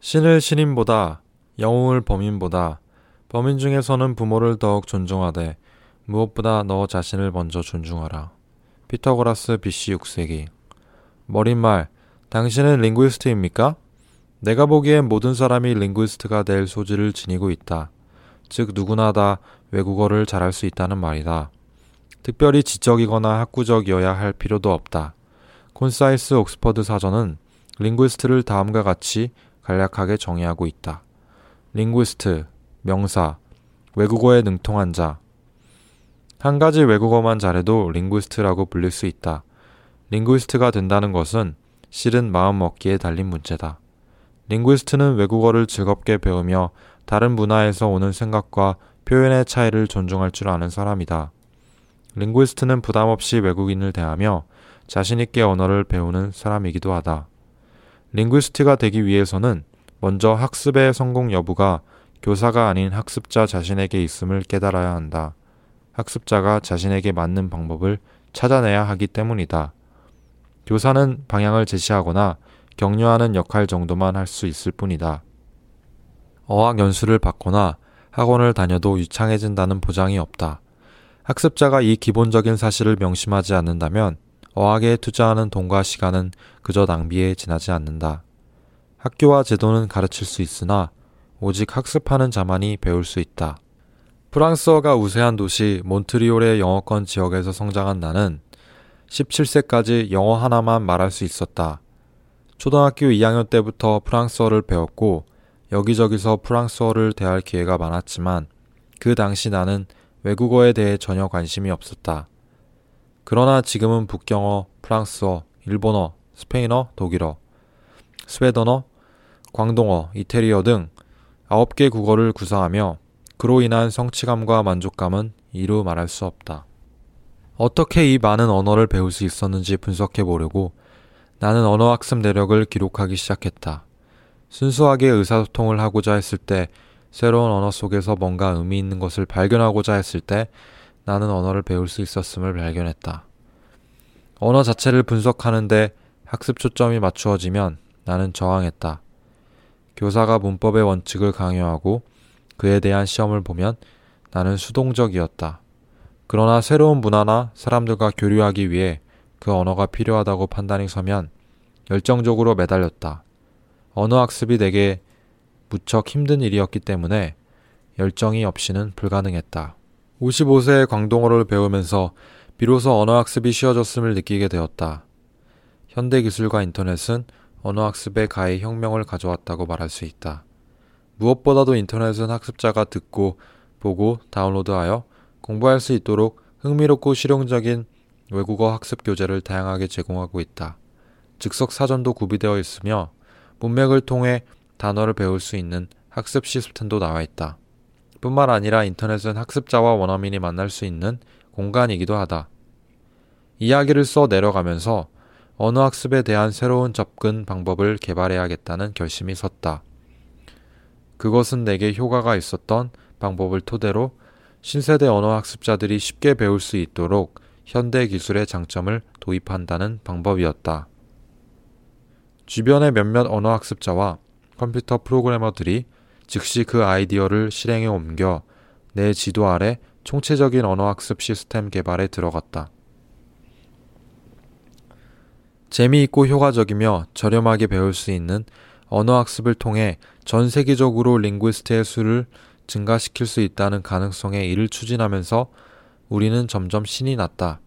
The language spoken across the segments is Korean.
신을 신인보다 영웅을 범인보다 범인 중에서는 부모를 더욱 존중하되 무엇보다 너 자신을 먼저 존중하라. 피터고라스 BC 6세기 머릿말 당신은 링구이스트입니까? 내가 보기엔 모든 사람이 링구이스트가 될 소질을 지니고 있다. 즉 누구나 다 외국어를 잘할 수 있다는 말이다. 특별히 지적이거나 학구적이어야 할 필요도 없다. 콘사이스 옥스퍼드 사전은 linguist를 다음과 같이 간략하게 정의하고 있다. linguist, 명사, 외국어에 능통한 자. 한 가지 외국어만 잘해도 linguist라고 불릴 수 있다. linguist가 된다는 것은 실은 마음 먹기에 달린 문제다. linguist는 외국어를 즐겁게 배우며 다른 문화에서 오는 생각과 표현의 차이를 존중할 줄 아는 사람이다. 링구이스트는 부담 없이 외국인을 대하며 자신있게 언어를 배우는 사람이기도 하다. 링구이스트가 되기 위해서는 먼저 학습의 성공 여부가 교사가 아닌 학습자 자신에게 있음을 깨달아야 한다. 학습자가 자신에게 맞는 방법을 찾아내야 하기 때문이다. 교사는 방향을 제시하거나 격려하는 역할 정도만 할 수 있을 뿐이다. 어학 연수를 받거나 학원을 다녀도 유창해진다는 보장이 없다. 학습자가 이 기본적인 사실을 명심하지 않는다면 어학에 투자하는 돈과 시간은 그저 낭비에 지나지 않는다. 학교와 제도는 가르칠 수 있으나 오직 학습하는 자만이 배울 수 있다. 프랑스어가 우세한 도시 몬트리올의 영어권 지역에서 성장한 나는 17세까지 영어 하나만 말할 수 있었다. 초등학교 2학년 때부터 프랑스어를 배웠고 여기저기서 프랑스어를 대할 기회가 많았지만 그 당시 나는 외국어에 대해 전혀 관심이 없었다. 그러나 지금은 북경어, 프랑스어, 일본어, 스페인어, 독일어, 스웨덴어, 광동어, 이태리어 등 9개 국어를 구사하며 그로 인한 성취감과 만족감은 이루 말할 수 없다. 어떻게 이 많은 언어를 배울 수 있었는지 분석해 보려고 나는 언어학습 내력을 기록하기 시작했다. 순수하게 의사소통을 하고자 했을 때, 새로운 언어 속에서 뭔가 의미 있는 것을 발견하고자 했을 때, 나는 언어를 배울 수 있었음을 발견했다. 언어 자체를 분석하는데 학습 초점이 맞추어지면 나는 저항했다. 교사가 문법의 원칙을 강요하고 그에 대한 시험을 보면 나는 수동적이었다. 그러나 새로운 문화나 사람들과 교류하기 위해 그 언어가 필요하다고 판단이 서면 열정적으로 매달렸다. 언어 학습이 내게 무척 힘든 일이었기 때문에 열정이 없이는 불가능했다. 55세에 광동어를 배우면서 비로소 언어 학습이 쉬워졌음을 느끼게 되었다. 현대 기술과 인터넷은 언어 학습에 가히 혁명을 가져왔다고 말할 수 있다. 무엇보다도 인터넷은 학습자가 듣고 보고 다운로드하여 공부할 수 있도록 흥미롭고 실용적인 외국어 학습 교재를 다양하게 제공하고 있다. 즉석 사전도 구비되어 있으며 문맥을 통해 단어를 배울 수 있는 학습 시스템도 나와 있다. 뿐만 아니라 인터넷은 학습자와 원어민이 만날 수 있는 공간이기도 하다. 이야기를 써 내려가면서 언어 학습에 대한 새로운 접근 방법을 개발해야겠다는 결심이 섰다. 그것은 내게 효과가 있었던 방법을 토대로 신세대 언어 학습자들이 쉽게 배울 수 있도록 현대 기술의 장점을 도입한다는 방법이었다. 주변의 몇몇 언어 학습자와 컴퓨터 프로그래머들이 즉시 그 아이디어를 실행에 옮겨 내 지도 아래 총체적인 언어 학습 시스템 개발에 들어갔다. 재미있고 효과적이며 저렴하게 배울 수 있는 언어 학습을 통해 전 세계적으로 링구이스트의 수를 증가시킬 수 있다는 가능성에 이를 추진하면서 우리는 점점 신이 났다.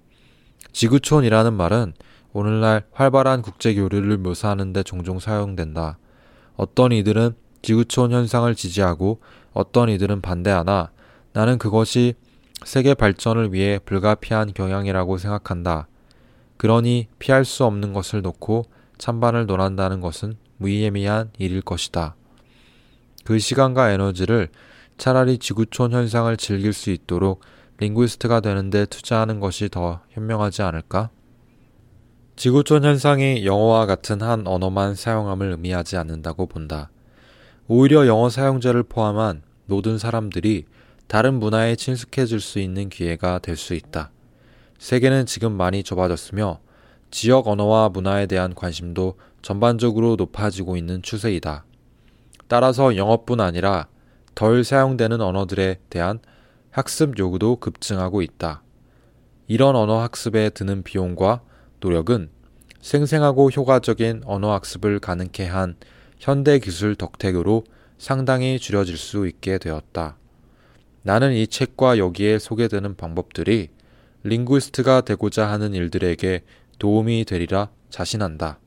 지구촌이라는 말은 오늘날 활발한 국제 교류를 묘사하는데 종종 사용된다. 어떤 이들은 지구촌 현상을 지지하고 어떤 이들은 반대하나 나는 그것이 세계 발전을 위해 불가피한 경향이라고 생각한다. 그러니 피할 수 없는 것을 놓고 찬반을 논한다는 것은 무의미한 일일 것이다. 그 시간과 에너지를 차라리 지구촌 현상을 즐길 수 있도록 링구이스트가 되는데 투자하는 것이 더 현명하지 않을까? 지구촌 현상이 영어와 같은 한 언어만 사용함을 의미하지 않는다고 본다. 오히려 영어 사용자를 포함한 모든 사람들이 다른 문화에 친숙해질 수 있는 기회가 될 수 있다. 세계는 지금 많이 좁아졌으며 지역 언어와 문화에 대한 관심도 전반적으로 높아지고 있는 추세이다. 따라서 영어뿐 아니라 덜 사용되는 언어들에 대한 학습 요구도 급증하고 있다. 이런 언어 학습에 드는 비용과 노력은 생생하고 효과적인 언어 학습을 가능케 한 현대 기술 덕택으로 상당히 줄여질 수 있게 되었다. 나는 이 책과 여기에 소개되는 방법들이 링구이스트가 되고자 하는 일들에게 도움이 되리라 자신한다.